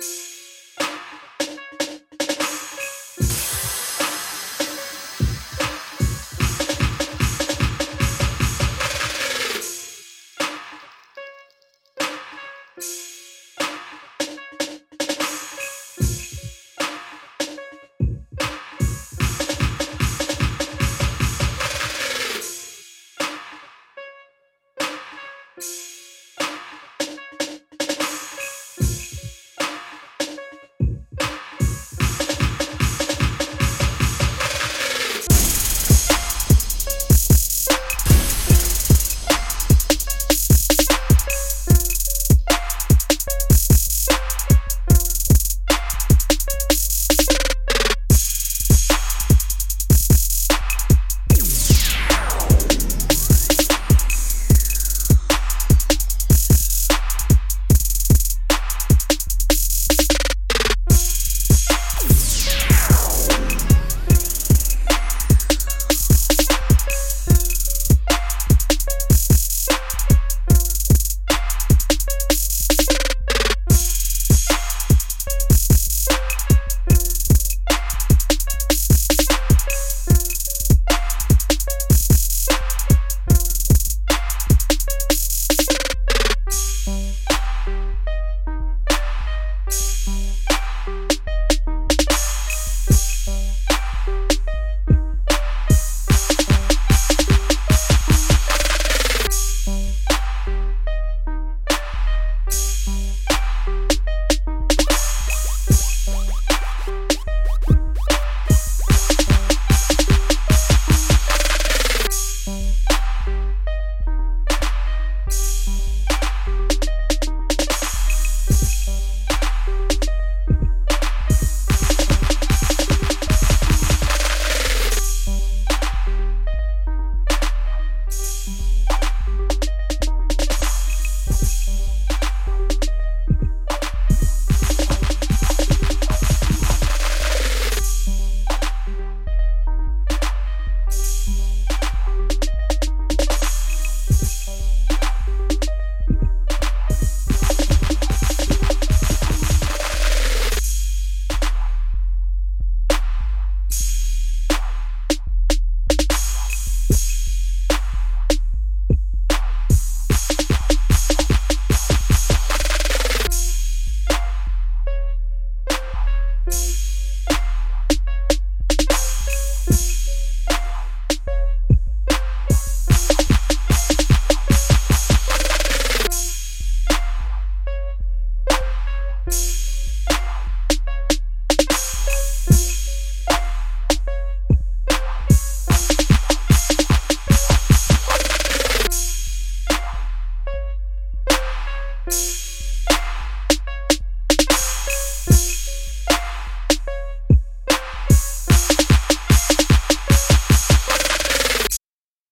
you